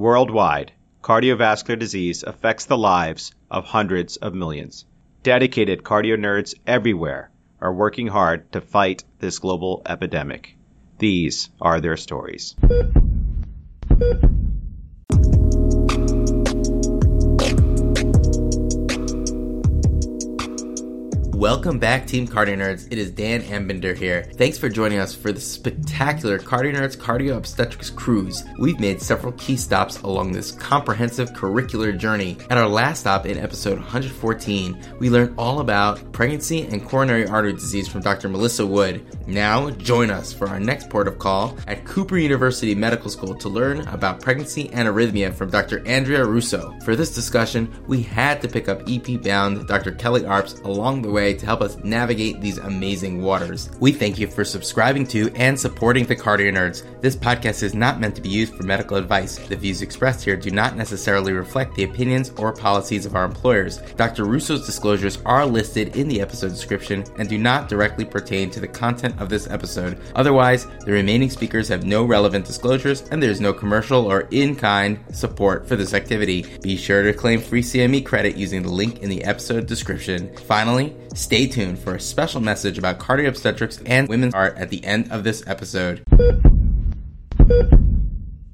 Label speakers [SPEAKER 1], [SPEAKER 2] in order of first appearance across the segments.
[SPEAKER 1] Worldwide, cardiovascular disease affects the lives of hundreds of millions. Dedicated cardio nerds everywhere are working hard to fight this global epidemic. These are their stories.
[SPEAKER 2] Welcome back, Team Cardio Nerds. It is Dan Ambinder here. Thanks for joining us for the spectacular Cardio Nerds Cardio Obstetrics Cruise. We've made several key stops along this comprehensive curricular journey. At our last stop in episode 114, we learned all about pregnancy and coronary artery disease from Dr. Melissa Wood. Now, join us for our next port of call at Cooper University Medical School to learn about pregnancy and arrhythmia from Dr. Andrea Russo. For this discussion, we had to pick up EP bound Dr. Kelly Arps along the way to help us navigate these amazing waters. We thank you for subscribing to and supporting the Cardio Nerds. This podcast is not meant to be used for medical advice. The views expressed here do not necessarily reflect the opinions or policies of our employers. Dr. Russo's disclosures are listed in the episode description and do not directly pertain to the content of this episode. Otherwise, the remaining speakers have no relevant disclosures and there is no commercial or in kind support for this activity. Be sure to claim free CME credit using the link in the episode description. Finally, Stay tuned for a special message about cardio obstetrics and women's art at the end of this episode.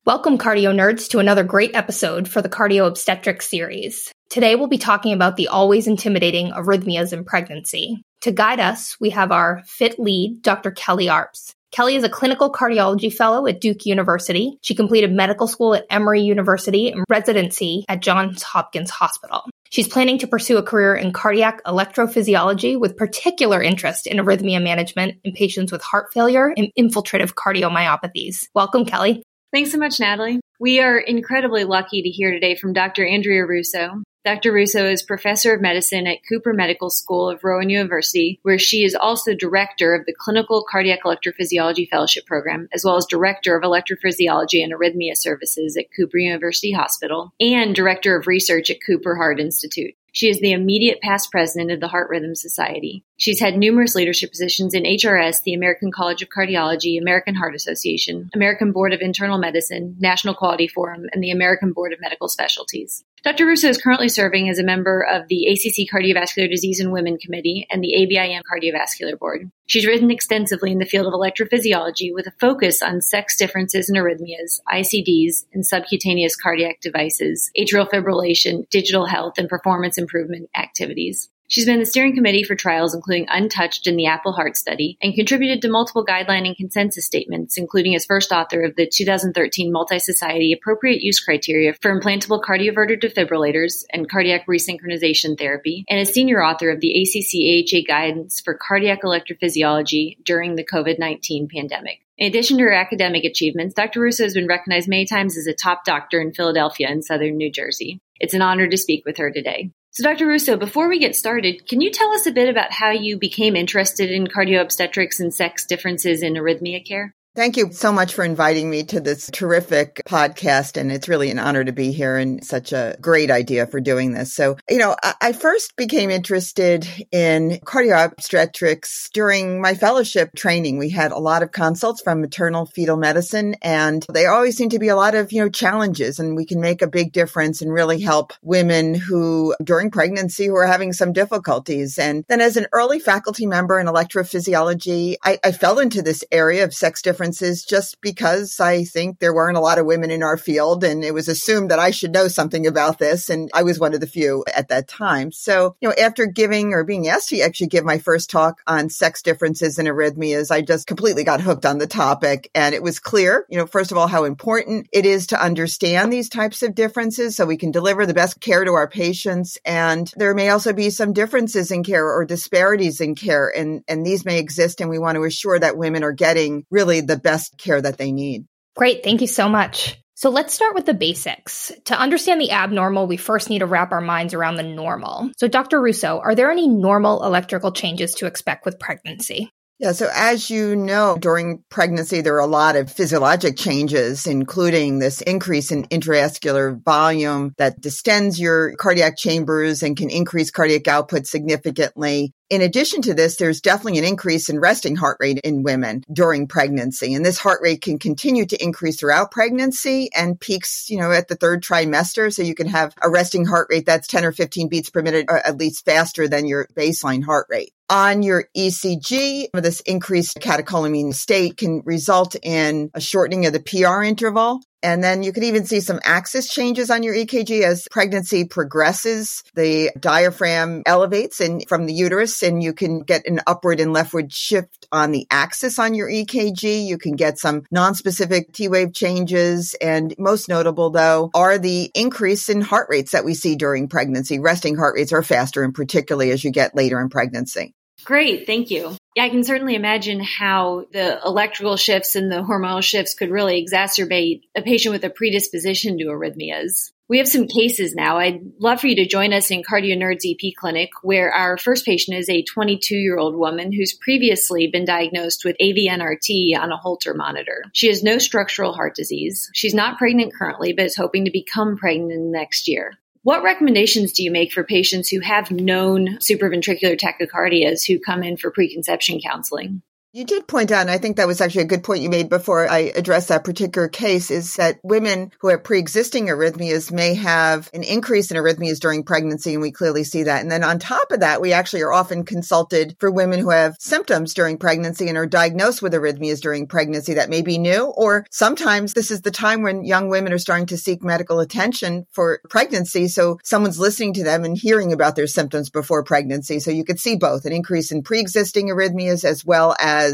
[SPEAKER 3] Welcome, cardio nerds, to another great episode for the Cardio Obstetrics series. Today we'll be talking about the always intimidating arrhythmias in pregnancy. To guide us, we have our fit lead, Dr. Kelly Arps. Kelly is a clinical cardiology fellow at Duke University. She completed medical school at Emory University and residency at Johns Hopkins Hospital. She's planning to pursue a career in cardiac electrophysiology with particular interest in arrhythmia management in patients with heart failure and infiltrative cardiomyopathies. Welcome, Kelly.
[SPEAKER 4] Thanks so much, Natalie. We are incredibly lucky to hear today from Dr. Andrea Russo. Dr. Russo is professor of medicine at Cooper Medical School of Rowan University, where she is also director of the Clinical Cardiac Electrophysiology Fellowship Program, as well as director of electrophysiology and arrhythmia services at Cooper University Hospital, and director of research at Cooper Heart Institute. She is the immediate past president of the Heart Rhythm Society. She's had numerous leadership positions in HRS, the American College of Cardiology, American Heart Association, American Board of Internal Medicine, National Quality Forum, and the American Board of Medical Specialties. Dr. Russo is currently serving as a member of the ACC Cardiovascular Disease in Women Committee and the ABIM Cardiovascular Board. She's written extensively in the field of electrophysiology with a focus on sex differences in arrhythmias, ICDs, and subcutaneous cardiac devices, atrial fibrillation, digital health, and performance improvement activities. She's been the steering committee for trials including Untouched in the Apple Heart Study and contributed to multiple guideline and consensus statements, including as first author of the 2013 Multi Society Appropriate Use Criteria for Implantable Cardioverter Defibrillators and Cardiac Resynchronization Therapy, and as senior author of the ACC AHA Guidance for Cardiac Electrophysiology during the COVID 19 pandemic. In addition to her academic achievements, Dr. Russo has been recognized many times as a top doctor in Philadelphia and southern New Jersey. It's an honor to speak with her today. So, Dr. Russo, before we get started, can you tell us a bit about how you became interested in cardio obstetrics and sex differences in arrhythmia care?
[SPEAKER 5] Thank you so much for inviting me to this terrific podcast. And it's really an honor to be here and such a great idea for doing this. So, you know, I first became interested in cardio obstetrics during my fellowship training. We had a lot of consults from maternal fetal medicine and they always seem to be a lot of, you know, challenges and we can make a big difference and really help women who during pregnancy who are having some difficulties. And then as an early faculty member in electrophysiology, I, I fell into this area of sex difference differences just because I think there weren't a lot of women in our field and it was assumed that I should know something about this. And I was one of the few at that time. So, you know, after giving or being asked to actually give my first talk on sex differences and arrhythmias, I just completely got hooked on the topic. And it was clear, you know, first of all, how important it is to understand these types of differences so we can deliver the best care to our patients. And there may also be some differences in care or disparities in care. And, and these may exist. And we want to assure that women are getting really the the best care that they need.
[SPEAKER 3] Great. Thank you so much. So let's start with the basics. To understand the abnormal, we first need to wrap our minds around the normal. So, Dr. Russo, are there any normal electrical changes to expect with pregnancy?
[SPEAKER 5] Yeah. So as you know, during pregnancy, there are a lot of physiologic changes, including this increase in intravascular volume that distends your cardiac chambers and can increase cardiac output significantly. In addition to this, there's definitely an increase in resting heart rate in women during pregnancy. And this heart rate can continue to increase throughout pregnancy and peaks, you know, at the third trimester. So you can have a resting heart rate that's 10 or 15 beats per minute, at least faster than your baseline heart rate on your ECG, this increased catecholamine state can result in a shortening of the PR interval. And then you can even see some axis changes on your EKG as pregnancy progresses. The diaphragm elevates and from the uterus and you can get an upward and leftward shift on the axis on your EKG. You can get some non-specific T wave changes. And most notable though are the increase in heart rates that we see during pregnancy. Resting heart rates are faster and particularly as you get later in pregnancy.
[SPEAKER 4] Great, thank you. Yeah, I can certainly imagine how the electrical shifts and the hormonal shifts could really exacerbate a patient with a predisposition to arrhythmias. We have some cases now. I'd love for you to join us in Cardio Nerds EP Clinic, where our first patient is a 22 year old woman who's previously been diagnosed with AVNRT on a Holter monitor. She has no structural heart disease. She's not pregnant currently, but is hoping to become pregnant next year. What recommendations do you make for patients who have known supraventricular tachycardias who come in for preconception counseling?
[SPEAKER 5] You did point out, and I think that was actually a good point you made before I addressed that particular case, is that women who have pre-existing arrhythmias may have an increase in arrhythmias during pregnancy, and we clearly see that. And then on top of that, we actually are often consulted for women who have symptoms during pregnancy and are diagnosed with arrhythmias during pregnancy that may be new, or sometimes this is the time when young women are starting to seek medical attention for pregnancy. So someone's listening to them and hearing about their symptoms before pregnancy. So you could see both an increase in pre-existing arrhythmias as well as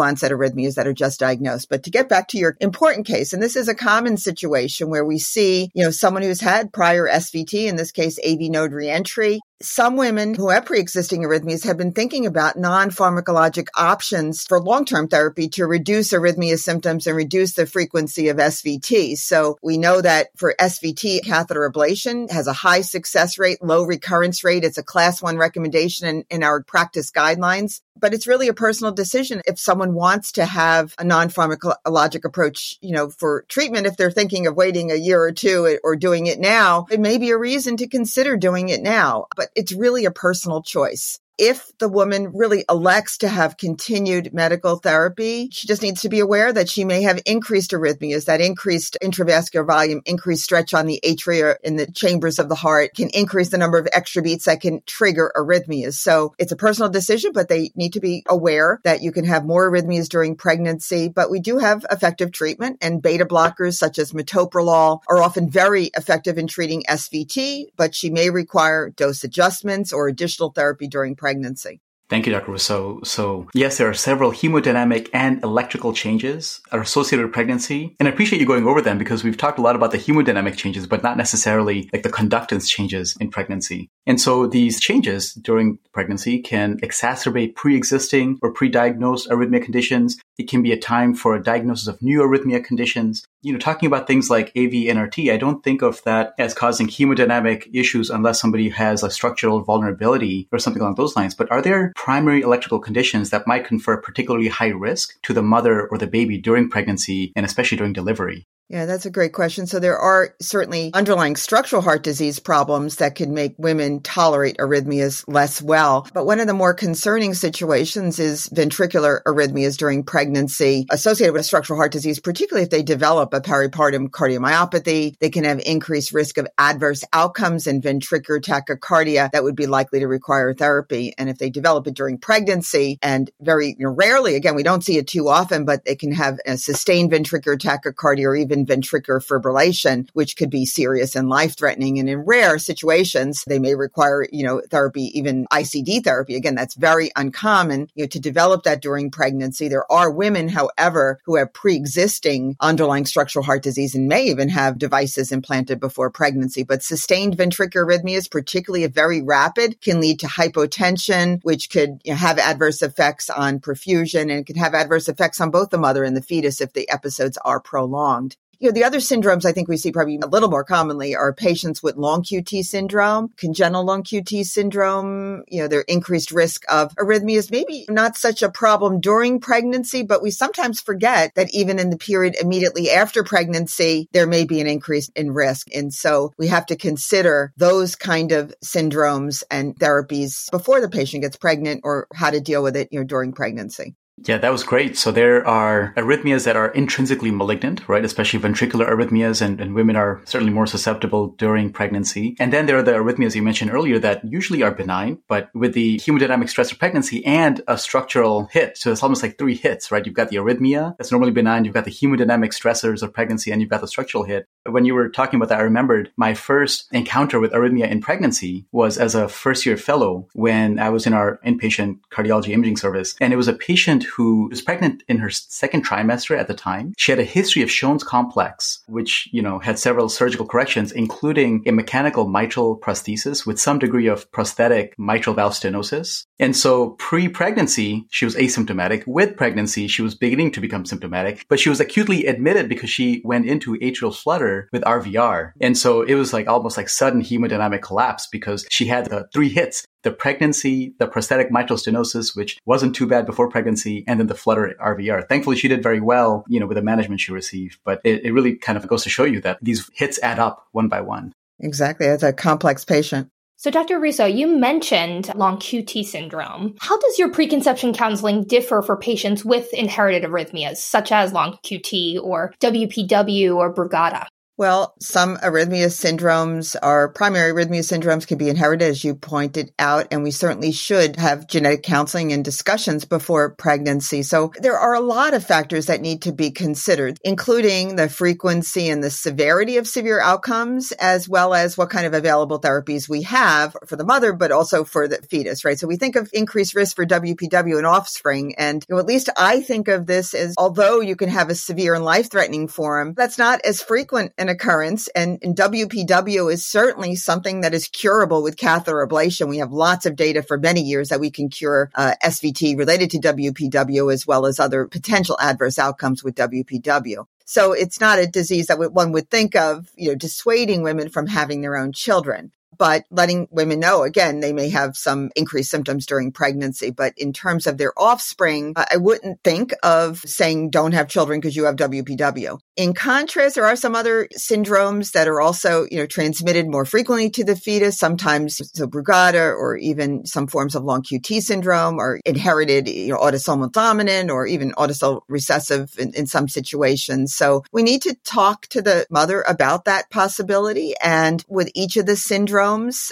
[SPEAKER 5] onset arrhythmias that are just diagnosed. But to get back to your important case, and this is a common situation where we see, you know, someone who's had prior SVT, in this case, AV node reentry, some women who have pre-existing arrhythmias have been thinking about non-pharmacologic options for long-term therapy to reduce arrhythmia symptoms and reduce the frequency of SVT. So we know that for SVT, catheter ablation has a high success rate, low recurrence rate. It's a class one recommendation in, in our practice guidelines but it's really a personal decision if someone wants to have a non-pharmacologic approach, you know, for treatment. If they're thinking of waiting a year or two or doing it now, it may be a reason to consider doing it now, but it's really a personal choice if the woman really elects to have continued medical therapy, she just needs to be aware that she may have increased arrhythmias, that increased intravascular volume, increased stretch on the atria in the chambers of the heart can increase the number of extra beats that can trigger arrhythmias. So it's a personal decision, but they need to be aware that you can have more arrhythmias during pregnancy. But we do have effective treatment and beta blockers such as metoprolol are often very effective in treating SVT, but she may require dose adjustments or additional therapy during pregnancy pregnancy.
[SPEAKER 6] Thank you, Dr. Russo. So yes, there are several hemodynamic and electrical changes are associated with pregnancy. And I appreciate you going over them because we've talked a lot about the hemodynamic changes, but not necessarily like the conductance changes in pregnancy. And so these changes during pregnancy can exacerbate pre-existing or pre-diagnosed arrhythmia conditions. It can be a time for a diagnosis of new arrhythmia conditions. You know, talking about things like AV AVNRT, I don't think of that as causing hemodynamic issues unless somebody has a structural vulnerability or something along those lines. But are there primary electrical conditions that might confer particularly high risk to the mother or the baby during pregnancy and especially during delivery?
[SPEAKER 5] Yeah, that's a great question. So there are certainly underlying structural heart disease problems that can make women tolerate arrhythmias less well. But one of the more concerning situations is ventricular arrhythmias during pregnancy associated with structural heart disease, particularly if they develop a peripartum cardiomyopathy. They can have increased risk of adverse outcomes and ventricular tachycardia that would be likely to require therapy. And if they develop it during pregnancy and very you know, rarely, again, we don't see it too often, but they can have a sustained ventricular tachycardia or even ventricular fibrillation, which could be serious and life threatening. And in rare situations, they may require, you know, therapy, even ICD therapy. Again, that's very uncommon, you know, to develop that during pregnancy. There are women, however, who have pre-existing underlying structural heart disease and may even have devices implanted before pregnancy. But sustained ventricular arrhythmias, particularly if very rapid, can lead to hypotension, which could you know, have adverse effects on perfusion and can have adverse effects on both the mother and the fetus if the episodes are prolonged. You know, the other syndromes I think we see probably a little more commonly are patients with long QT syndrome, congenital long QT syndrome, you know, their increased risk of arrhythmias, maybe not such a problem during pregnancy, but we sometimes forget that even in the period immediately after pregnancy, there may be an increase in risk. And so we have to consider those kind of syndromes and therapies before the patient gets pregnant or how to deal with it, you know, during pregnancy.
[SPEAKER 6] Yeah, that was great. So there are arrhythmias that are intrinsically malignant, right? Especially ventricular arrhythmias and, and, women are certainly more susceptible during pregnancy. And then there are the arrhythmias you mentioned earlier that usually are benign, but with the hemodynamic stress of pregnancy and a structural hit. So it's almost like three hits, right? You've got the arrhythmia that's normally benign. You've got the hemodynamic stressors of pregnancy and you've got the structural hit. When you were talking about that, I remembered my first encounter with arrhythmia in pregnancy was as a first year fellow when I was in our inpatient cardiology imaging service. And it was a patient who was pregnant in her second trimester at the time. She had a history of Shone's complex, which, you know, had several surgical corrections, including a mechanical mitral prosthesis with some degree of prosthetic mitral valve stenosis. And so pre-pregnancy, she was asymptomatic. With pregnancy, she was beginning to become symptomatic, but she was acutely admitted because she went into atrial flutter with RVR. And so it was like almost like sudden hemodynamic collapse because she had the three hits the pregnancy, the prosthetic mitral stenosis, which wasn't too bad before pregnancy, and then the flutter RVR. Thankfully, she did very well, you know, with the management she received. But it, it really kind of goes to show you that these hits add up one by one.
[SPEAKER 5] Exactly. It's a complex patient.
[SPEAKER 3] So, Dr. Russo, you mentioned long QT syndrome. How does your preconception counseling differ for patients with inherited arrhythmias, such as long QT or WPW or Brugada?
[SPEAKER 5] Well, some arrhythmia syndromes are primary arrhythmia syndromes can be inherited, as you pointed out, and we certainly should have genetic counseling and discussions before pregnancy. So there are a lot of factors that need to be considered, including the frequency and the severity of severe outcomes, as well as what kind of available therapies we have for the mother, but also for the fetus, right? So we think of increased risk for WPW in offspring. And you know, at least I think of this as although you can have a severe and life threatening form, that's not as frequent occurrence. And, and, WPW is certainly something that is curable with catheter ablation. We have lots of data for many years that we can cure uh, SVT related to WPW as well as other potential adverse outcomes with WPW. So it's not a disease that one would think of, you know, dissuading women from having their own children but letting women know again, they may have some increased symptoms during pregnancy. But in terms of their offspring, I wouldn't think of saying don't have children because you have WPW. In contrast, there are some other syndromes that are also, you know, transmitted more frequently to the fetus, sometimes so Brugada or even some forms of long QT syndrome or inherited, you know, autosomal dominant or even autosomal recessive in, in some situations. So we need to talk to the mother about that possibility. And with each of the syndromes,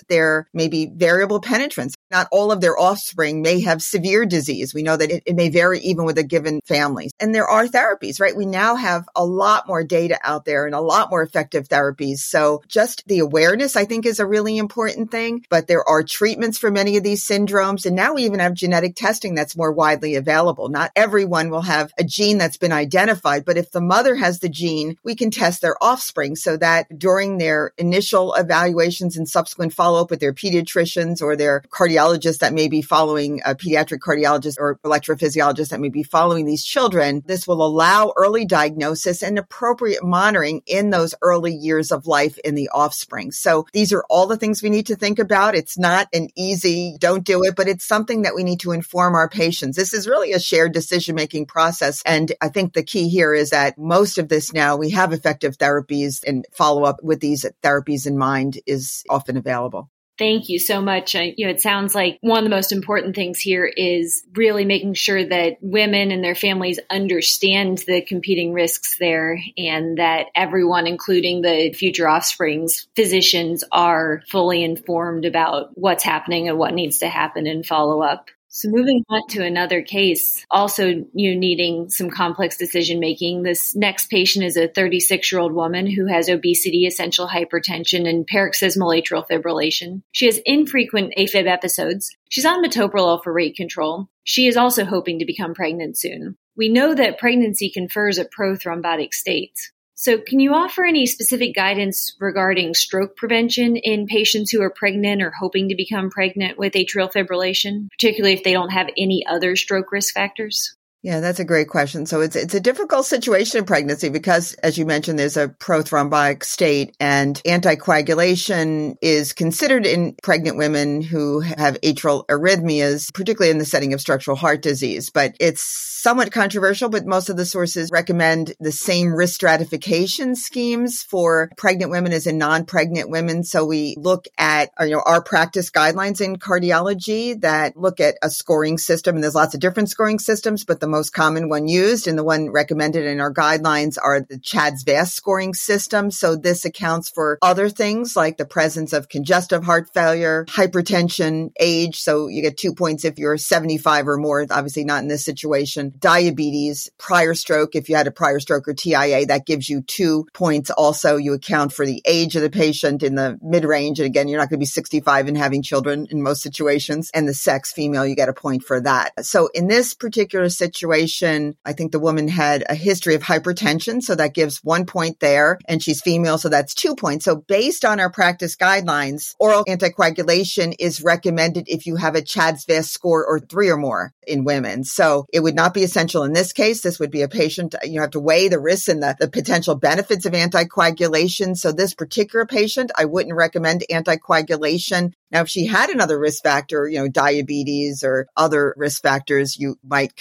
[SPEAKER 5] there may be variable penetrance. Not all of their offspring may have severe disease. We know that it, it may vary even with a given family. And there are therapies, right? We now have a lot more data out there and a lot more effective therapies. So just the awareness, I think, is a really important thing. But there are treatments for many of these syndromes. And now we even have genetic testing that's more widely available. Not everyone will have a gene that's been identified, but if the mother has the gene, we can test their offspring so that during their initial evaluations and subsequent follow up with their pediatricians or their cardiologists, cardiologist that may be following a pediatric cardiologist or electrophysiologist that may be following these children. This will allow early diagnosis and appropriate monitoring in those early years of life in the offspring. So these are all the things we need to think about. It's not an easy don't do it, but it's something that we need to inform our patients. This is really a shared decision making process. And I think the key here is that most of this now we have effective therapies and follow up with these therapies in mind is often available.
[SPEAKER 4] Thank you so much. I, you know, it sounds like one of the most important things here is really making sure that women and their families understand the competing risks there and that everyone, including the future offspring's physicians, are fully informed about what's happening and what needs to happen and follow up. So moving on to another case, also you needing some complex decision making. This next patient is a 36 year old woman who has obesity, essential hypertension, and paroxysmal atrial fibrillation. She has infrequent AFib episodes. She's on metoprolol for rate control. She is also hoping to become pregnant soon. We know that pregnancy confers a prothrombotic state. So, can you offer any specific guidance regarding stroke prevention in patients who are pregnant or hoping to become pregnant with atrial fibrillation, particularly if they don't have any other stroke risk factors?
[SPEAKER 5] Yeah, that's a great question. So it's it's a difficult situation in pregnancy because as you mentioned there's a prothrombotic state and anticoagulation is considered in pregnant women who have atrial arrhythmias, particularly in the setting of structural heart disease, but it's somewhat controversial, but most of the sources recommend the same risk stratification schemes for pregnant women as in non-pregnant women. So we look at you know our practice guidelines in cardiology that look at a scoring system and there's lots of different scoring systems, but the most common one used and the one recommended in our guidelines are the CHADS-VASc scoring system. So this accounts for other things like the presence of congestive heart failure, hypertension, age. So you get two points if you're 75 or more, obviously not in this situation, diabetes, prior stroke. If you had a prior stroke or TIA, that gives you two points. Also, you account for the age of the patient in the mid range. And again, you're not going to be 65 and having children in most situations and the sex female, you get a point for that. So in this particular situation, situation, I think the woman had a history of hypertension. So that gives one point there. And she's female. So that's two points. So based on our practice guidelines, oral anticoagulation is recommended if you have a CHADS-VASc score or three or more in women. So it would not be essential in this case. This would be a patient, you have to weigh the risks and the, the potential benefits of anticoagulation. So this particular patient, I wouldn't recommend anticoagulation. Now, if she had another risk factor, you know, diabetes or other risk factors, you might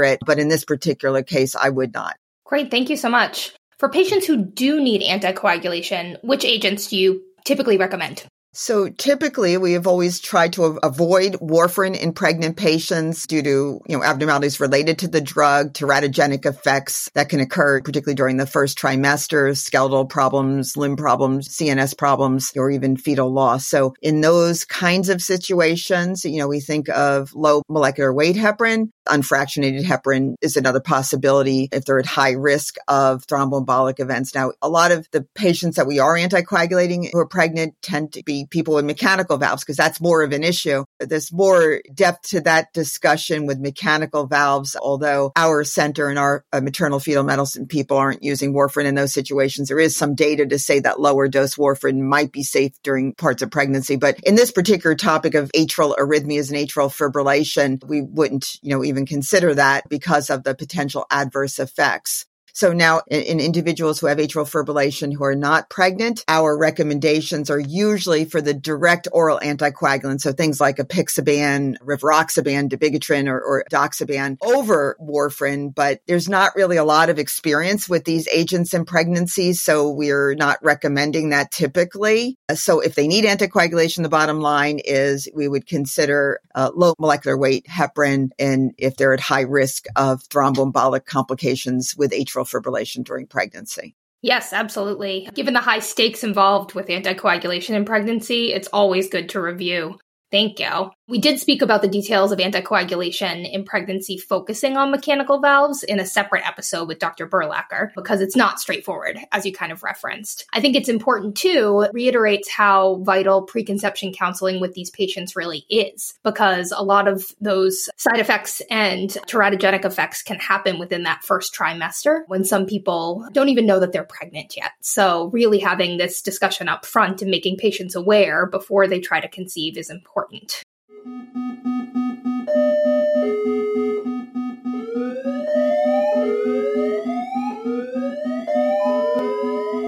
[SPEAKER 5] consider it. But in this particular case, I would not.
[SPEAKER 3] Great. Thank you so much. For patients who do need anticoagulation, which agents do you typically recommend?
[SPEAKER 5] So typically we have always tried to avoid warfarin in pregnant patients due to, you know, abnormalities related to the drug, teratogenic effects that can occur, particularly during the first trimester, skeletal problems, limb problems, CNS problems, or even fetal loss. So in those kinds of situations, you know, we think of low molecular weight heparin, unfractionated heparin is another possibility if they're at high risk of thromboembolic events. Now, a lot of the patients that we are anticoagulating who are pregnant tend to be people with mechanical valves because that's more of an issue. There's more depth to that discussion with mechanical valves, although our center and our uh, maternal fetal medicine people aren't using warfarin in those situations. There is some data to say that lower dose warfarin might be safe during parts of pregnancy. But in this particular topic of atrial arrhythmias and atrial fibrillation, we wouldn't, you know, even consider that because of the potential adverse effects. So now in, in, individuals who have atrial fibrillation who are not pregnant, our recommendations are usually for the direct oral anticoagulant. So things like apixaban, rivaroxaban, dabigatran, or, or edoxaban over warfarin. But there's not really a lot of experience with these agents in pregnancy. So we're not recommending that typically. So if they need anticoagulation, the bottom line is we would consider uh, low molecular weight heparin and if they're at high risk of thromboembolic complications with atrial atrial fibrillation during pregnancy.
[SPEAKER 3] Yes, absolutely. Given the high stakes involved with anticoagulation in pregnancy, it's always good to review. Thank you. We did speak about the details of anticoagulation in pregnancy, focusing on mechanical valves in a separate episode with Dr. Berlacher because it's not straightforward, as you kind of referenced. I think it's important too, reiterates how vital preconception counseling with these patients really is because a lot of those side effects and teratogenic effects can happen within that first trimester when some people don't even know that they're pregnant yet. So, really having this discussion up front and making patients aware before they try to conceive is important.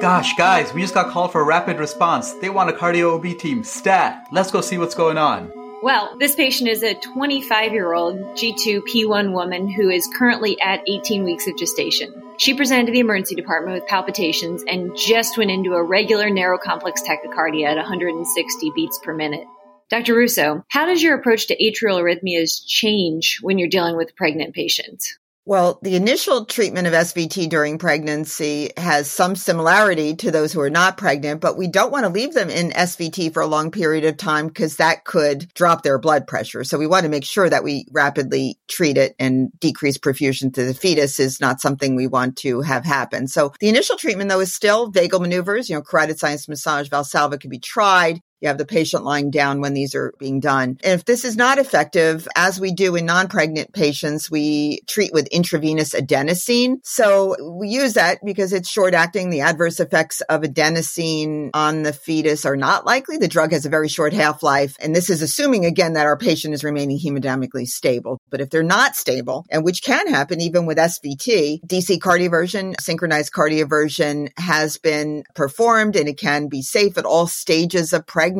[SPEAKER 6] Gosh, guys, we just got called for a rapid response. They want a cardio OB team. Stat. Let's go see what's going on.
[SPEAKER 4] Well, this patient is a 25 year old G2P1 woman who is currently at 18 weeks of gestation. She presented to the emergency department with palpitations and just went into a regular narrow complex tachycardia at 160 beats per minute. Dr. Russo, how does your approach to atrial arrhythmias change when you're dealing with pregnant patients?
[SPEAKER 5] Well, the initial treatment of SVT during pregnancy has some similarity to those who are not pregnant, but we don't want to leave them in SVT for a long period of time because that could drop their blood pressure. So we want to make sure that we rapidly treat it and decrease perfusion to the fetus is not something we want to have happen. So the initial treatment though is still vagal maneuvers, you know, carotid sinus massage, Valsalva can be tried You have the patient lying down when these are being done. And if this is not effective, as we do in non-pregnant patients, we treat with intravenous adenosine. So we use that because it's short acting. The adverse effects of adenosine on the fetus are not likely. The drug has a very short half life. And this is assuming again that our patient is remaining hemodynamically stable. But if they're not stable, and which can happen even with SVT, DC cardioversion, synchronized cardioversion has been performed and it can be safe at all stages of pregnancy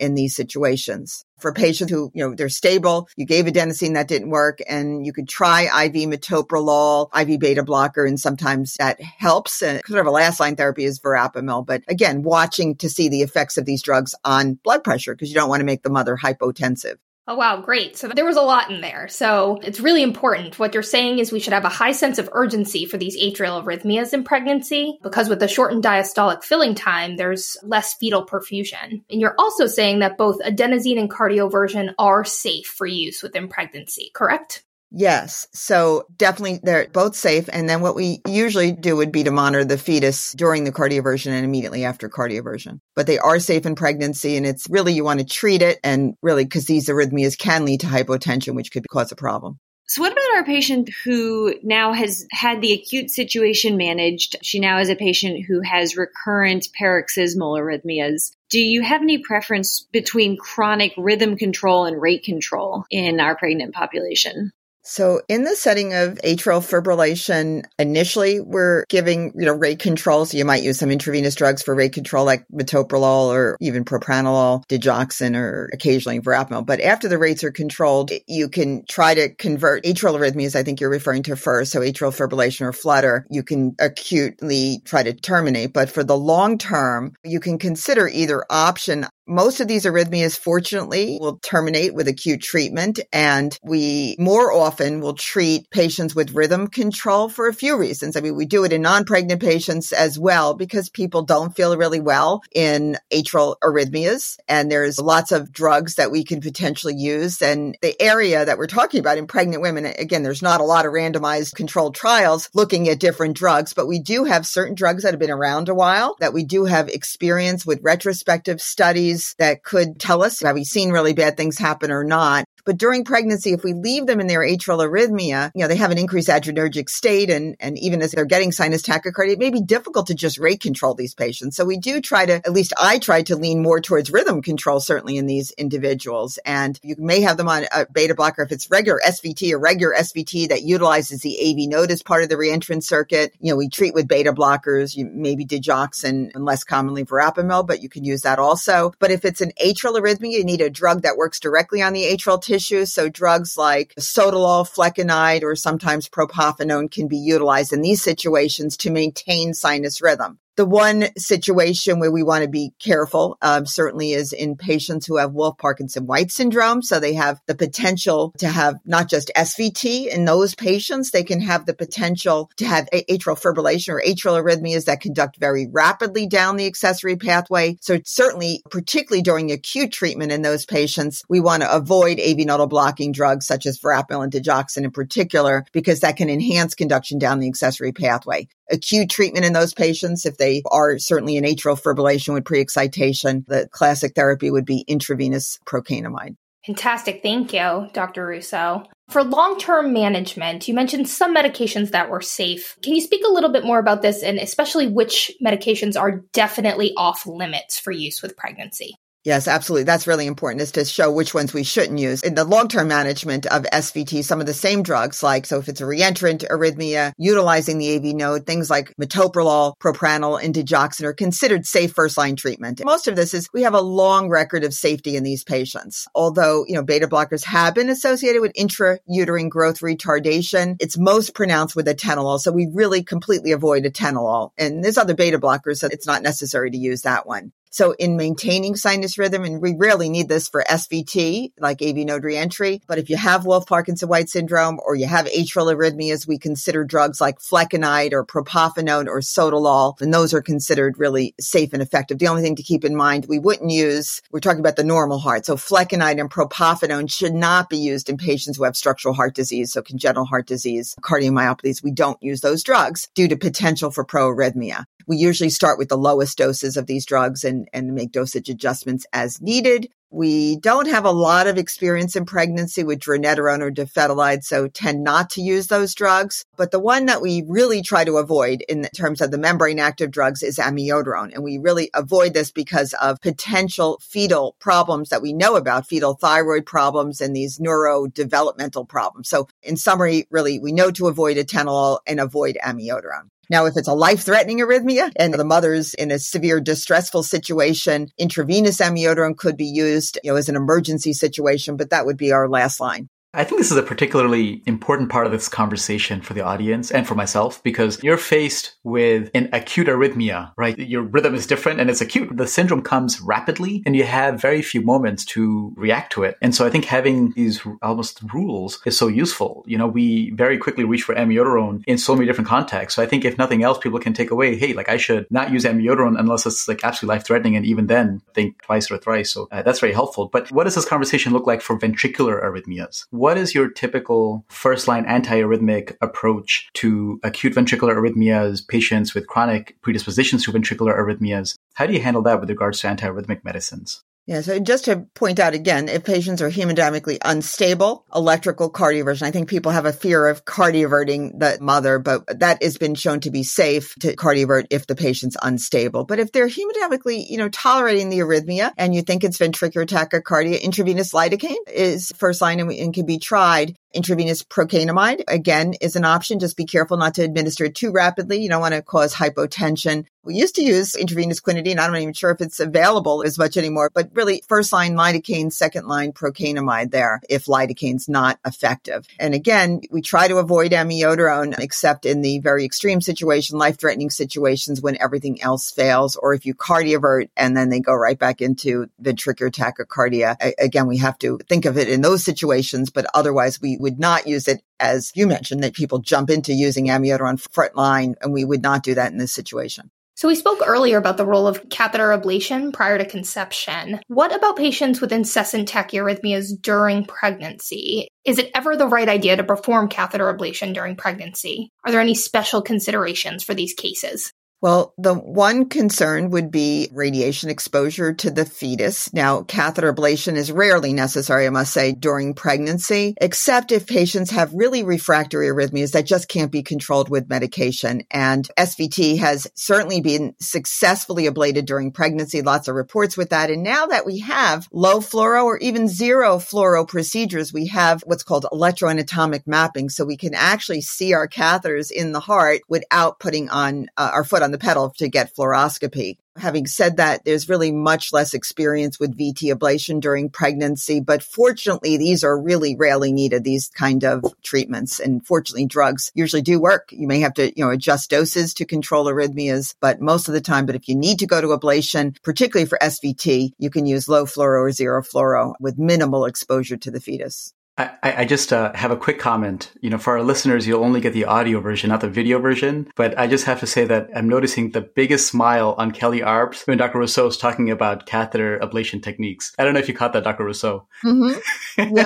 [SPEAKER 5] in these situations for patients who, you know, they're stable. You gave adenosine that didn't work and you could try IV metoprolol, IV beta blocker, and sometimes that helps. And sort of a last line therapy is verapamil. But again, watching to see the effects of these drugs on blood pressure because you don't want to make the mother hypotensive.
[SPEAKER 3] Oh, wow, great. So there was a lot in there. So it's really important. What you're saying is we should have a high sense of urgency for these atrial arrhythmias in pregnancy because with the shortened diastolic filling time, there's less fetal perfusion. And you're also saying that both adenosine and cardioversion are safe for use within pregnancy, correct?
[SPEAKER 5] Yes. So definitely they're both safe. And then what we usually do would be to monitor the fetus during the cardioversion and immediately after cardioversion. But they are safe in pregnancy and it's really you want to treat it and really because these arrhythmias can lead to hypotension, which could cause a problem.
[SPEAKER 4] So, what about our patient who now has had the acute situation managed? She now is a patient who has recurrent paroxysmal arrhythmias. Do you have any preference between chronic rhythm control and rate control in our pregnant population?
[SPEAKER 5] So in the setting of atrial fibrillation, initially we're giving, you know, rate control. So you might use some intravenous drugs for rate control like metoprolol or even propranolol, digoxin or occasionally verapamil. But after the rates are controlled, you can try to convert atrial arrhythmias. I think you're referring to first. So atrial fibrillation or flutter, you can acutely try to terminate. But for the long term, you can consider either option most of these arrhythmias, fortunately, will terminate with acute treatment. And we more often will treat patients with rhythm control for a few reasons. I mean, we do it in non-pregnant patients as well because people don't feel really well in atrial arrhythmias. And there's lots of drugs that we can potentially use. And the area that we're talking about in pregnant women, again, there's not a lot of randomized controlled trials looking at different drugs, but we do have certain drugs that have been around a while that we do have experience with retrospective studies that could tell us have we seen really bad things happen or not. But during pregnancy, if we leave them in their atrial arrhythmia, you know, they have an increased adrenergic state. And, and even as they're getting sinus tachycardia, it may be difficult to just rate control these patients. So we do try to, at least I try to lean more towards rhythm control, certainly in these individuals. And you may have them on a beta blocker if it's regular SVT or regular SVT that utilizes the AV node as part of the reentrant circuit. You know, we treat with beta blockers, you maybe digoxin and less commonly verapamil, but you can use that also. But if it's an atrial arrhythmia, you need a drug that works directly on the atrial tissue tissues. So drugs like sotalol, flecainide, or sometimes propafenone can be utilized in these situations to maintain sinus rhythm. The one situation where we want to be careful, um, certainly is in patients who have Wolff Parkinson White syndrome. So they have the potential to have not just SVT in those patients, they can have the potential to have atrial fibrillation or atrial arrhythmias that conduct very rapidly down the accessory pathway. So certainly, particularly during acute treatment in those patients, we want to avoid AV nodal blocking drugs such as verapamil and digoxin in particular, because that can enhance conduction down the accessory pathway acute treatment in those patients. If they are certainly in atrial fibrillation with pre-excitation, the classic therapy would be intravenous procainamide.
[SPEAKER 3] Fantastic. Thank you, Dr. Russo. For long term management, you mentioned some medications that were safe. Can you speak a little bit more about this and especially which medications are definitely off limits for use with pregnancy?
[SPEAKER 5] Yes, absolutely. That's really important is to show which ones we shouldn't use. In the long-term management of SVT, some of the same drugs, like, so if it's a reentrant arrhythmia, utilizing the AV node, things like metoprolol, propranolol, and digoxin are considered safe first-line treatment. Most of this is we have a long record of safety in these patients. Although, you know, beta blockers have been associated with intrauterine growth retardation, it's most pronounced with atenolol. So we really completely avoid atenolol. And there's other beta blockers, so it's not necessary to use that one. So in maintaining sinus rhythm, and we rarely need this for SVT, like AV node reentry, but if you have Wolff Parkinson White syndrome or you have atrial arrhythmias, we consider drugs like flecainide or propafenone or sotalol, and those are considered really safe and effective. The only thing to keep in mind, we wouldn't use, we're talking about the normal heart. So flecainide and propafenone should not be used in patients who have structural heart disease, so congenital heart disease, cardiomyopathies. We don't use those drugs due to potential for proarrhythmia. We usually start with the lowest doses of these drugs and and, make dosage adjustments as needed. We don't have a lot of experience in pregnancy with dronedarone or dofetilide, so tend not to use those drugs. But the one that we really try to avoid in terms of the membrane active drugs is amiodarone. And we really avoid this because of potential fetal problems that we know about, fetal thyroid problems and these neurodevelopmental problems. So in summary, really, we know to avoid atenolol and avoid amiodarone. Now, if it's a life threatening arrhythmia and the mother's in a severe distressful situation, intravenous amiodarone could be used, you know, as an emergency situation, but that would be our last line.
[SPEAKER 6] I think this is a particularly important part of this conversation for the audience and for myself because you're faced with an acute arrhythmia, right? Your rhythm is different and it's acute. The syndrome comes rapidly and you have very few moments to react to it. And so I think having these almost rules is so useful. You know, we very quickly reach for amiodarone in so many different contexts. So I think if nothing else, people can take away, hey, like I should not use amiodarone unless it's like absolutely life threatening. And even then think twice or thrice. So uh, that's very helpful. But what does this conversation look like for ventricular arrhythmias? Is your typical first line antiarrhythmic approach to acute ventricular arrhythmias, patients with chronic predispositions to ventricular arrhythmias? How do you handle that with regards to antiarrhythmic medicines?
[SPEAKER 5] Yeah, so just to point out again, if patients are hemodynamically unstable, electrical cardioversion, I think people have a fear of cardioverting the mother, but that has been shown to be safe to cardiovert if the patient's unstable. But if they're hemodynamically, you know, tolerating the arrhythmia and you think it's ventricular tachycardia, intravenous lidocaine is first line and, and can be tried. Intravenous procainamide, again, is an option. Just be careful not to administer it too rapidly. You don't want to cause hypotension. We used to use intravenous quinidine. I'm not even sure if it's available as much anymore, but really first line lidocaine, second line procainamide there if lidocaine's not effective. And again, we try to avoid amiodarone except in the very extreme situation, life threatening situations when everything else fails, or if you cardiovert and then they go right back into ventricular tachycardia. again, we have to think of it in those situations, but otherwise we would not use it as you mentioned that people jump into using amiodarone front line and we would not do that in this situation.
[SPEAKER 3] So we spoke earlier about the role of catheter ablation prior to conception. What about patients with incessant tachyarrhythmias during pregnancy? Is it ever the right idea to perform catheter ablation during pregnancy? Are there any special considerations for these cases?
[SPEAKER 5] Well, the one concern would be radiation exposure to the fetus. Now, catheter ablation is rarely necessary, I must say, during pregnancy, except if patients have really refractory arrhythmias that just can't be controlled with medication. And SVT has certainly been successfully ablated during pregnancy. Lots of reports with that. And now that we have low fluoro or even zero fluoro procedures, we have what's called electroanatomic mapping. So we can actually see our catheters in the heart without putting on uh, our foot on the pedal to get fluoroscopy. Having said that, there's really much less experience with VT ablation during pregnancy, but fortunately, these are really rarely needed, these kind of treatments. And fortunately, drugs usually do work. You may have to, you know, adjust doses to control arrhythmias, but most of the time, but if you need to go to ablation, particularly for SVT, you can use low fluoro or zero fluoro with minimal exposure to the fetus.
[SPEAKER 6] I, I just uh, have a quick comment. You know, for our listeners, you'll only get the audio version, not the video version. But I just have to say that I'm noticing the biggest smile on Kelly Arps when Dr. Russo is talking about catheter ablation techniques. I don't know if you caught that, Dr. Russo. Mm-hmm.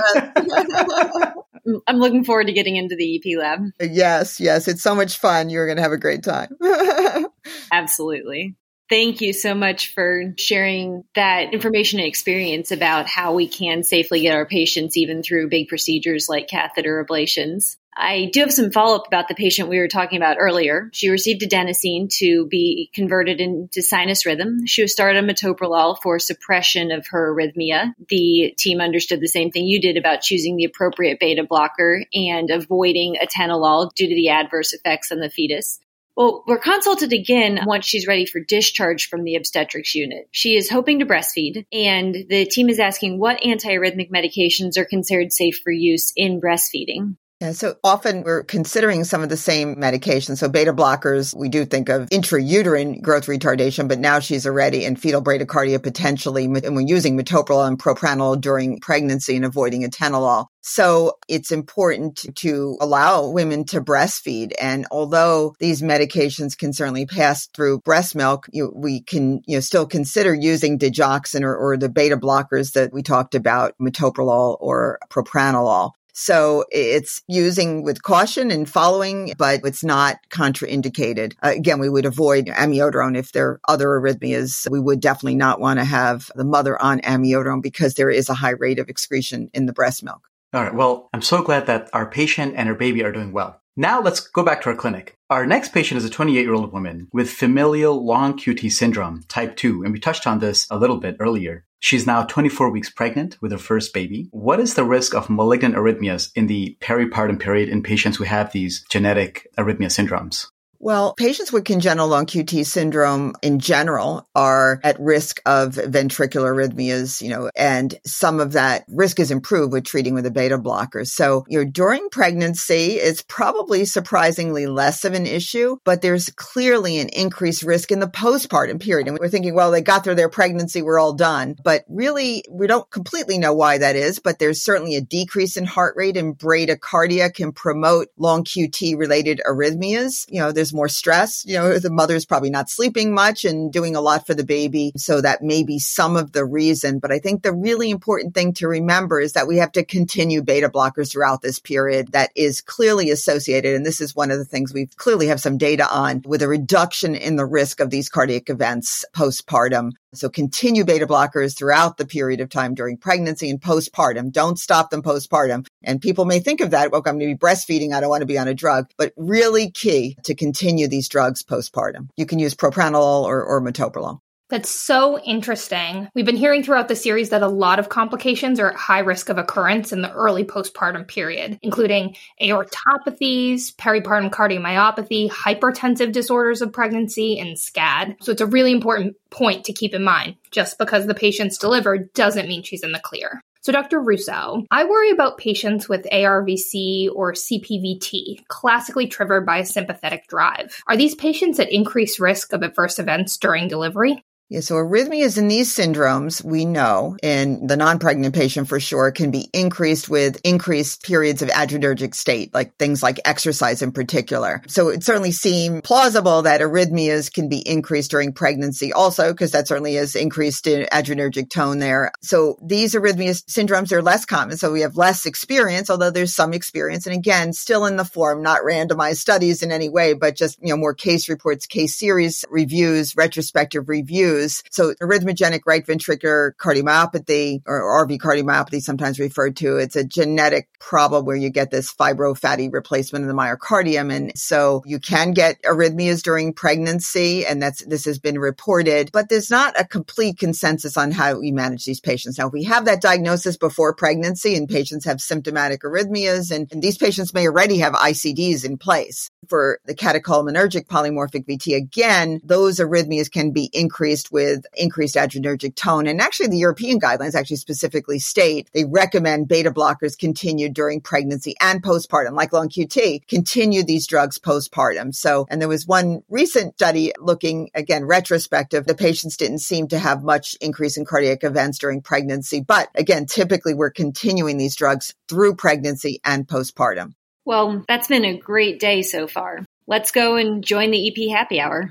[SPEAKER 4] I'm looking forward to getting into the EP lab.
[SPEAKER 5] Yes, yes. It's so much fun. You're going to have a great time.
[SPEAKER 4] Absolutely. Thank you so much for sharing that information and experience about how we can safely get our patients even through big procedures like catheter ablations. I do have some follow up about the patient we were talking about earlier. She received adenosine to be converted into sinus rhythm. She was started on metoprolol for suppression of her arrhythmia. The team understood the same thing you did about choosing the appropriate beta blocker and avoiding atenolol due to the adverse effects on the fetus. Well, we're consulted again once she's ready for discharge from the obstetrics unit. She is hoping to breastfeed, and the team is asking what antiarrhythmic medications are considered safe for use in breastfeeding.
[SPEAKER 5] Yeah, so often we're considering some of the same medications. So beta blockers, we do think of intrauterine growth retardation, but now she's already in fetal bradycardia potentially, and we're using metoprolol and propranolol during pregnancy and avoiding atenolol. So it's important to allow women to breastfeed. And although these medications can certainly pass through breast milk, you, we can you know, still consider using digoxin or, or the beta blockers that we talked about, metoprolol or propranolol. So it's using with caution and following, but it's not contraindicated. Uh, again, we would avoid amiodarone if there are other arrhythmias. We would definitely not want to have the mother on amiodarone because there is a high rate of excretion in the breast milk.
[SPEAKER 6] All right. Well, I'm so glad that our patient and her baby are doing well. Now let's go back to our clinic. Our next patient is a 28 year old woman with familial long QT syndrome, type 2, and we touched on this a little bit earlier. She's now 24 weeks pregnant with her first baby. What is the risk of malignant arrhythmias in the peripartum period in patients who have these genetic arrhythmia syndromes?
[SPEAKER 5] Well, patients with congenital long QT syndrome in general are at risk of ventricular arrhythmias, you know, and some of that risk is improved with treating with a beta blocker. So, you know, during pregnancy, it's probably surprisingly less of an issue, but there's clearly an increased risk in the postpartum period. And we're thinking, well, they got through their pregnancy, we're all done. But really, we don't completely know why that is, but there's certainly a decrease in heart rate and bradycardia can promote long QT related arrhythmias. You know, there's more stress. You know, the mother's probably not sleeping much and doing a lot for the baby. So that may be some of the reason. But I think the really important thing to remember is that we have to continue beta blockers throughout this period that is clearly associated. And this is one of the things we clearly have some data on with a reduction in the risk of these cardiac events postpartum. So continue beta blockers throughout the period of time during pregnancy and postpartum. Don't stop them postpartum. And people may think of that, well, I'm going to be breastfeeding. I don't want to be on a drug, but really key to continue these drugs postpartum. You can use propranolol or, or metoprolol.
[SPEAKER 3] That's so interesting. We've been hearing throughout the series that a lot of complications are at high risk of occurrence in the early postpartum period, including aortopathies, peripartum cardiomyopathy, hypertensive disorders of pregnancy, and SCAD. So it's a really important point to keep in mind. Just because the patient's delivered doesn't mean she's in the clear. So, Dr. Russo, I worry about patients with ARVC or CPVT, classically triggered by a sympathetic drive. Are these patients at increased risk of adverse events during delivery?
[SPEAKER 5] Yeah, so arrhythmias in these syndromes, we know in the non-pregnant patient for sure can be increased with increased periods of adrenergic state, like things like exercise in particular. So it certainly seems plausible that arrhythmias can be increased during pregnancy also, because that certainly is increased in adrenergic tone there. So these arrhythmia syndromes are less common. So we have less experience, although there's some experience. And again, still in the form, not randomized studies in any way, but just, you know, more case reports, case series reviews, retrospective reviews so arrhythmogenic right ventricular cardiomyopathy or RV cardiomyopathy, sometimes referred to, it's a genetic problem where you get this fibrofatty replacement of the myocardium. And so you can get arrhythmias during pregnancy. And that's, this has been reported, but there's not a complete consensus on how we manage these patients. Now, if we have that diagnosis before pregnancy and patients have symptomatic arrhythmias and, and these patients may already have ICDs in place for the catecholaminergic polymorphic VT, again, those arrhythmias can be increased with increased adrenergic tone. And actually the European guidelines actually specifically state they recommend beta blockers continued during pregnancy and postpartum, like long QT, continue these drugs postpartum. So, and there was one recent study looking again retrospective. The patients didn't seem to have much increase in cardiac events during pregnancy. But again, typically we're continuing these drugs through pregnancy and postpartum.
[SPEAKER 4] Well, that's been a great day so far. Let's go and join the EP happy hour.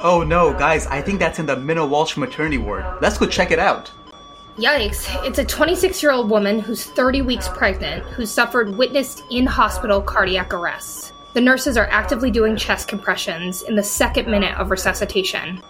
[SPEAKER 6] Oh no, guys, I think that's in the Minna Walsh maternity ward. Let's go check it out.
[SPEAKER 3] Yikes. It's a 26 year old woman who's 30 weeks pregnant who suffered witnessed in hospital cardiac arrest. The nurses are actively doing chest compressions in the second minute of resuscitation.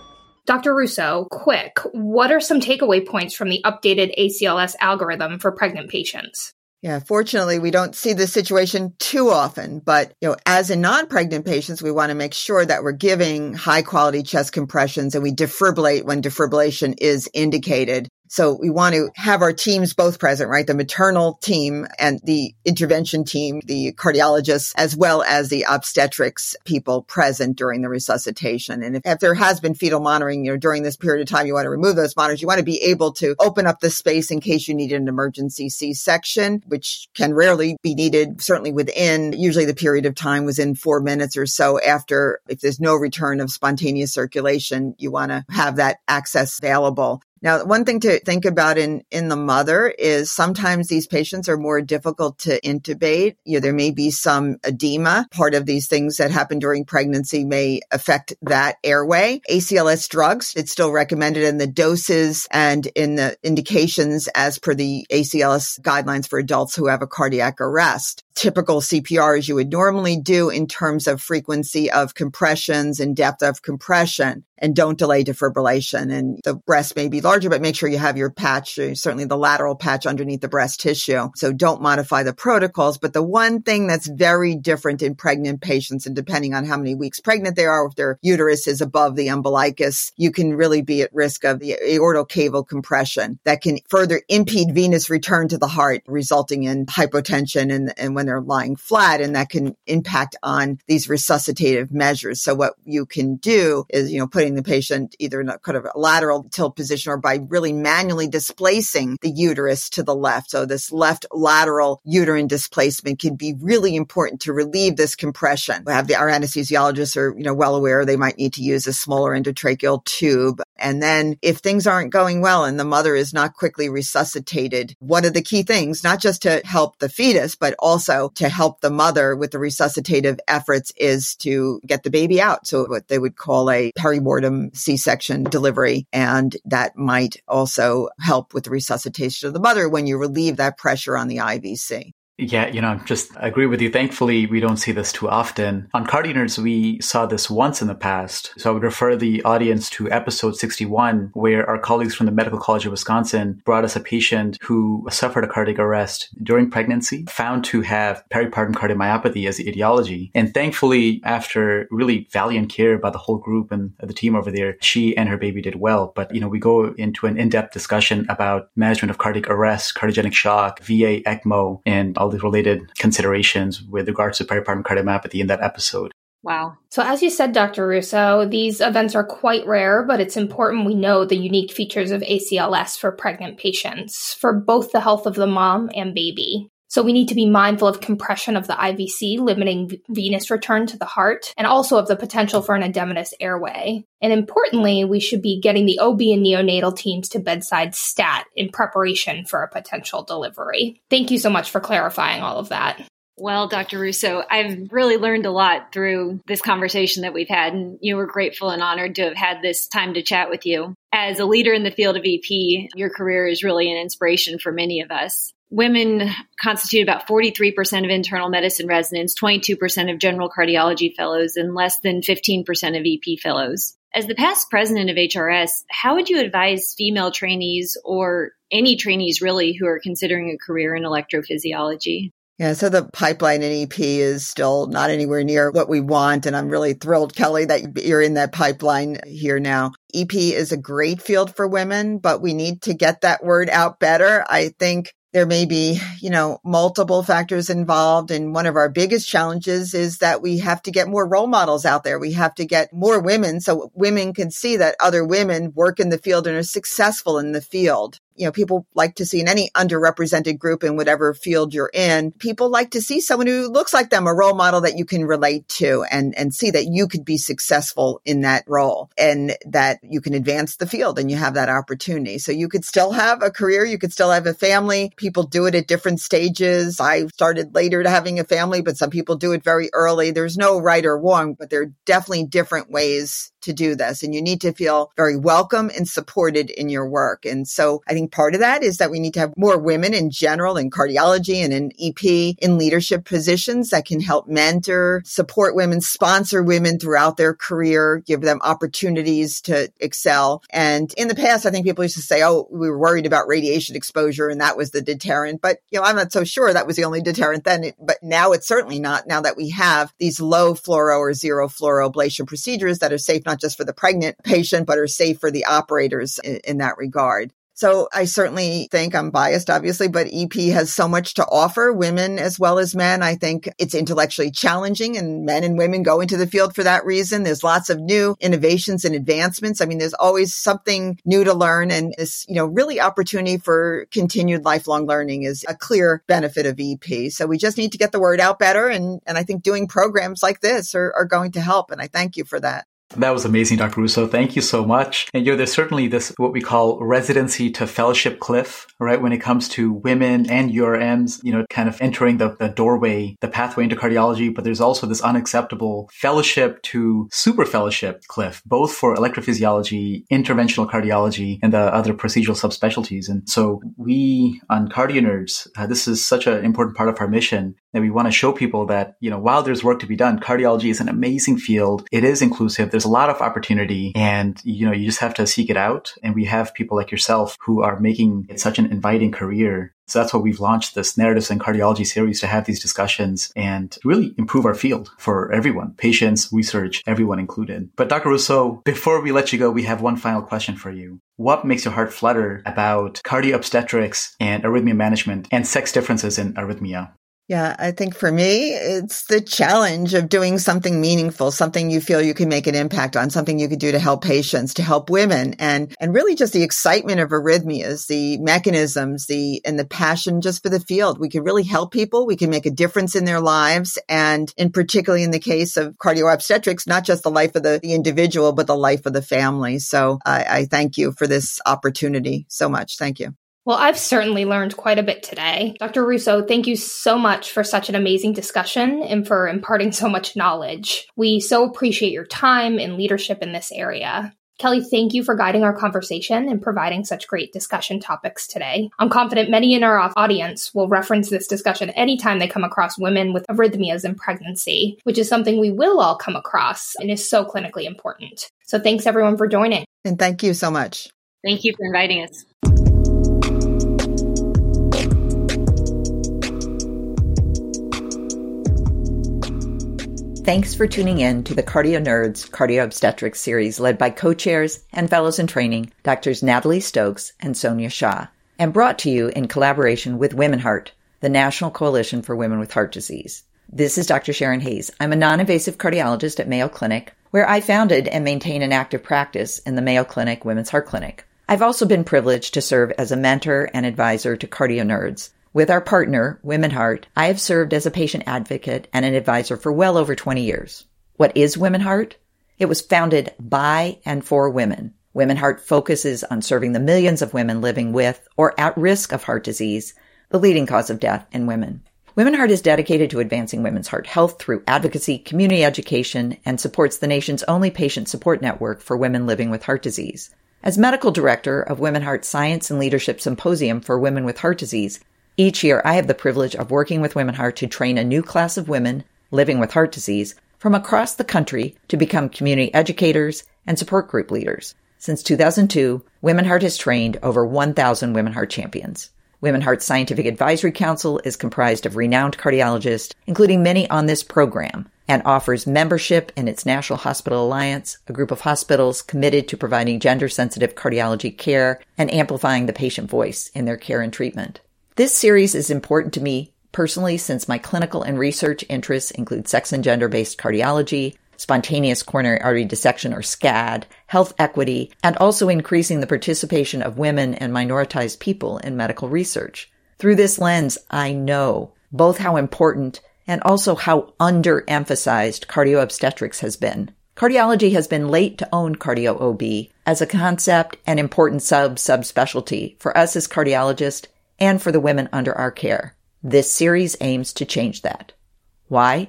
[SPEAKER 3] Dr. Russo, quick, what are some takeaway points from the updated ACLS algorithm for pregnant patients?
[SPEAKER 5] Yeah, fortunately, we don't see this situation too often, but you know, as in non-pregnant patients, we want to make sure that we're giving high quality chest compressions and we defibrillate when defibrillation is indicated. So we want to have our teams both present, right? The maternal team and the intervention team, the cardiologists, as well as the obstetrics people present during the resuscitation. And if, if, there has been fetal monitoring, you know, during this period of time, you want to remove those monitors. You want to be able to open up the space in case you need an emergency C-section, which can rarely be needed, certainly within, usually the period of time was in four minutes or so after, if there's no return of spontaneous circulation, you want to have that access available. Now, one thing to think about in, in the mother is sometimes these patients are more difficult to intubate. You know, there may be some edema. Part of these things that happen during pregnancy may affect that airway. ACLS drugs, it's still recommended in the doses and in the indications as per the ACLS guidelines for adults who have a cardiac arrest typical CPR as you would normally do in terms of frequency of compressions and depth of compression and don't delay defibrillation. And the breast may be larger, but make sure you have your patch, uh, certainly the lateral patch underneath the breast tissue. So don't modify the protocols. But the one thing that's very different in pregnant patients and depending on how many weeks pregnant they are, if their uterus is above the umbilicus, you can really be at risk of the aortocaval compression that can further impede venous return to the heart, resulting in hypotension and, and when they're lying flat and that can impact on these resuscitative measures. So what you can do is, you know, putting the patient either in a kind of a lateral tilt position or by really manually displacing the uterus to the left. So this left lateral uterine displacement can be really important to relieve this compression. We have the, our anesthesiologists are, you know, well aware they might need to use a smaller endotracheal tube. And then if things aren't going well and the mother is not quickly resuscitated, one of the key things, not just to help the fetus, but also to help the mother with the resuscitative efforts is to get the baby out. So what they would call a perimortem C-section delivery. And that might also help with the resuscitation of the mother when you relieve that pressure on the IVC.
[SPEAKER 6] Yeah, you know, just agree with you. Thankfully, we don't see this too often. On Nerds, we saw this once in the past. So I would refer the audience to episode 61, where our colleagues from the Medical College of Wisconsin brought us a patient who suffered a cardiac arrest during pregnancy, found to have peripartum cardiomyopathy as the etiology. And thankfully, after really valiant care by the whole group and the team over there, she and her baby did well. But, you know, we go into an in-depth discussion about management of cardiac arrest, cardiogenic shock, VA, ECMO, and all all the related considerations with regards to peripartum cardiomyopathy in that episode.
[SPEAKER 3] Wow. So, as you said, Dr. Russo, these events are quite rare, but it's important we know the unique features of ACLS for pregnant patients for both the health of the mom and baby. So we need to be mindful of compression of the IVC, limiting venous return to the heart, and also of the potential for an edematous airway. And importantly, we should be getting the OB and neonatal teams to bedside stat in preparation for a potential delivery. Thank you so much for clarifying all of that.
[SPEAKER 4] Well, Dr. Russo, I've really learned a lot through this conversation that we've had, and you were grateful and honored to have had this time to chat with you. As a leader in the field of EP, your career is really an inspiration for many of us. Women constitute about 43% of internal medicine residents, 22% of general cardiology fellows, and less than 15% of EP fellows. As the past president of HRS, how would you advise female trainees or any trainees really who are considering a career in electrophysiology?
[SPEAKER 5] Yeah, so the pipeline in EP is still not anywhere near what we want. And I'm really thrilled, Kelly, that you're in that pipeline here now. EP is a great field for women, but we need to get that word out better. I think there may be, you know, multiple factors involved. And one of our biggest challenges is that we have to get more role models out there. We have to get more women so women can see that other women work in the field and are successful in the field you know, people like to see in any underrepresented group in whatever field you're in, people like to see someone who looks like them, a role model that you can relate to and, and see that you could be successful in that role and that you can advance the field and you have that opportunity. So you could still have a career. You could still have a family. People do it at different stages. I started later to having a family, but some people do it very early. There's no right or wrong, but there are definitely different ways to do this and you need to feel very welcome and supported in your work. And so I think part of that is that we need to have more women in general in cardiology and in EP in leadership positions that can help mentor, support women, sponsor women throughout their career, give them opportunities to excel. And in the past, I think people used to say, Oh, we were worried about radiation exposure and that was the deterrent. But, you know, I'm not so sure that was the only deterrent then, but now it's certainly not now that we have these low fluoro or zero fluoro ablation procedures that are safe just for the pregnant patient, but are safe for the operators in, in that regard. So I certainly think I'm biased, obviously, but EP has so much to offer women as well as men. I think it's intellectually challenging and men and women go into the field for that reason. There's lots of new innovations and advancements. I mean, there's always something new to learn and this, you know, really opportunity for continued lifelong learning is a clear benefit of EP. So we just need to get the word out better. And, and I think doing programs like this are, are going to help. And I thank you for that.
[SPEAKER 6] That was amazing, Dr. Russo. Thank you so much. And you know, there's certainly this, what we call residency to fellowship cliff, right? When it comes to women and URMs, you know, kind of entering the, the doorway, the pathway into cardiology. But there's also this unacceptable fellowship to super fellowship cliff, both for electrophysiology, interventional cardiology, and the other procedural subspecialties. And so we on Cardio Nerds, uh, this is such an important part of our mission that we want to show people that, you know, while there's work to be done, cardiology is an amazing field. It is inclusive. There's a lot of opportunity and, you know, you just have to seek it out. And we have people like yourself who are making it such an inviting career. So that's why we've launched this Narratives in Cardiology series to have these discussions and really improve our field for everyone, patients, research, everyone included. But Dr. Russo, before we let you go, we have one final question for you. What makes your heart flutter about cardio obstetrics and arrhythmia management and sex differences in arrhythmia?
[SPEAKER 5] Yeah, I think for me, it's the challenge of doing something meaningful, something you feel you can make an impact on, something you could do to help patients, to help women, and and really just the excitement of arrhythmias, the mechanisms, the and the passion just for the field. We can really help people. We can make a difference in their lives, and in particularly in the case of cardio obstetrics, not just the life of the, the individual, but the life of the family. So I, I thank you for this opportunity so much. Thank you.
[SPEAKER 3] Well, I've certainly learned quite a bit today. Dr. Russo, thank you so much for such an amazing discussion and for imparting so much knowledge. We so appreciate your time and leadership in this area. Kelly, thank you for guiding our conversation and providing such great discussion topics today. I'm confident many in our audience will reference this discussion anytime they come across women with arrhythmias in pregnancy, which is something we will all come across and is so clinically important. So thanks everyone for joining.
[SPEAKER 5] And thank you so much.
[SPEAKER 4] Thank you for inviting us.
[SPEAKER 7] Thanks for tuning in to the Cardio Nerds Cardio Obstetrics series led by co-chairs and fellows in training, Doctors Natalie Stokes and Sonia Shah, and brought to you in collaboration with Women Heart, the National Coalition for Women with Heart Disease. This is Dr. Sharonne Hayes. I'm a non-invasive cardiologist at Mayo Clinic, where I founded and maintain an active practice in the Mayo Clinic Women's Heart Clinic. I've also been privileged to serve as a mentor and advisor to cardio nerds, with our partner, Women Heart, I have served as a patient advocate and an advisor for well over 20 years. What is Women Heart? It was founded by and for women. Women Heart focuses on serving the millions of women living with or at risk of heart disease, the leading cause of death in women. Women Heart is dedicated to advancing women's heart health through advocacy, community education, and supports the nation's only patient support network for women living with heart disease. As medical director of Women Heart Science and Leadership Symposium for Women with Heart Disease, each year, I have the privilege of working with Women Heart to train a new class of women living with heart disease from across the country to become community educators and support group leaders. Since 2002, Women Heart has trained over 1,000 Women Heart champions. Women Heart Scientific Advisory Council is comprised of renowned cardiologists, including many on this program, and offers membership in its National Hospital Alliance, a group of hospitals committed to providing gender sensitive cardiology care and amplifying the patient voice in their care and treatment. This series is important to me personally since my clinical and research interests include sex and gender based cardiology, spontaneous coronary artery dissection or SCAD, health equity, and also increasing the participation of women and minoritized people in medical research. Through this lens, I know both how important and also how underemphasized cardio obstetrics has been. Cardiology has been late to own cardio OB as a concept and important sub subspecialty for us as cardiologists and for the women under our care. This series aims to change that. Why?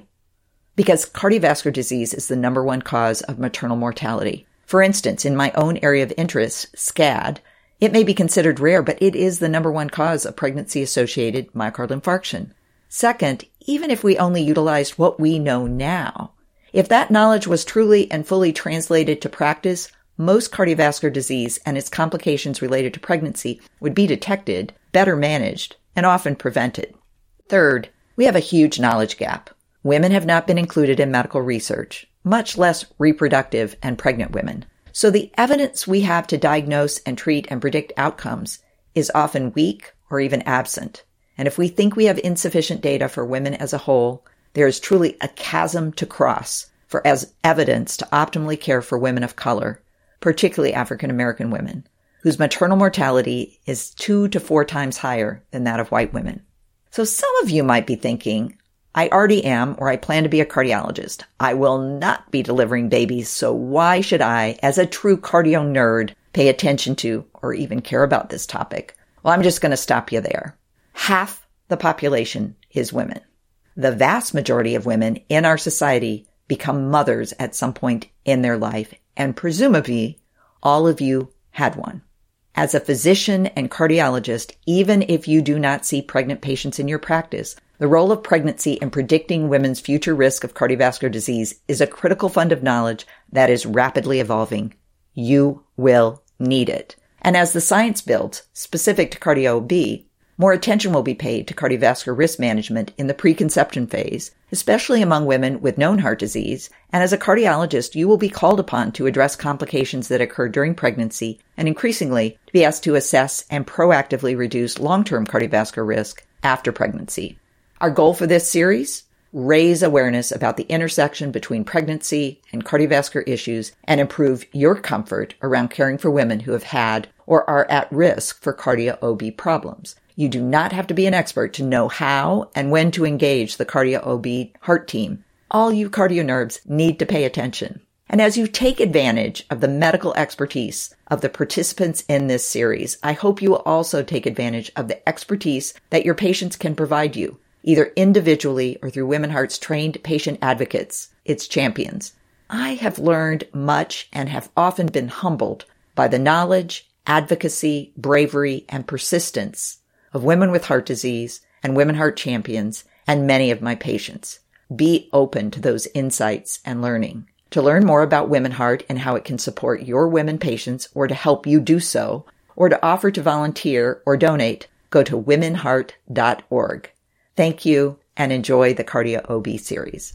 [SPEAKER 7] Because cardiovascular disease is the number one cause of maternal mortality. For instance, in my own area of interest, SCAD, it may be considered rare, but it is the number one cause of pregnancy associated myocardial infarction. Second, even if we only utilized what we know now, if that knowledge was truly and fully translated to practice, most cardiovascular disease and its complications related to pregnancy would be detected better managed, and often prevented. Third, we have a huge knowledge gap. Women have not been included in medical research, much less reproductive and pregnant women. So the evidence we have to diagnose and treat and predict outcomes is often weak or even absent. And if we think we have insufficient data for women as a whole, there is truly a chasm to cross for as evidence to optimally care for women of color, particularly African American women whose maternal mortality is two to four times higher than that of white women. So some of you might be thinking, I already am, or I plan to be a cardiologist. I will not be delivering babies, so why should I, as a true cardio nerd, pay attention to or even care about this topic? Well, I'm just going to stop you there. Half the population is women. The vast majority of women in our society become mothers at some point in their life, and presumably all of you had one. As a physician and cardiologist, even if you do not see pregnant patients in your practice, the role of pregnancy in predicting women's future risk of cardiovascular disease is a critical fund of knowledge that is rapidly evolving. You will need it. And as the science builds, specific to cardio OB, more attention will be paid to cardiovascular risk management in the preconception phase, especially among women with known heart disease. And as a cardiologist, you will be called upon to address complications that occur during pregnancy and increasingly to be asked to assess and proactively reduce long-term cardiovascular risk after pregnancy. Our goal for this series? Raise awareness about the intersection between pregnancy and cardiovascular issues and improve your comfort around caring for women who have had or are at risk for cardio OB problems. You do not have to be an expert to know how and when to engage the cardio OB heart team. All you cardio nerds need to pay attention. And as you take advantage of the medical expertise of the participants in this series, I hope you will also take advantage of the expertise that your patients can provide you either individually or through Women Heart's trained patient advocates, its champions. I have learned much and have often been humbled by the knowledge, advocacy, bravery, and persistence of women with heart disease and Women Heart champions and many of my patients. Be open to those insights and learning. To learn more about Women Heart and how it can support your women patients or to help you do so, or to offer to volunteer or donate, go to womenheart.org. Thank you and enjoy the Cardio OB series.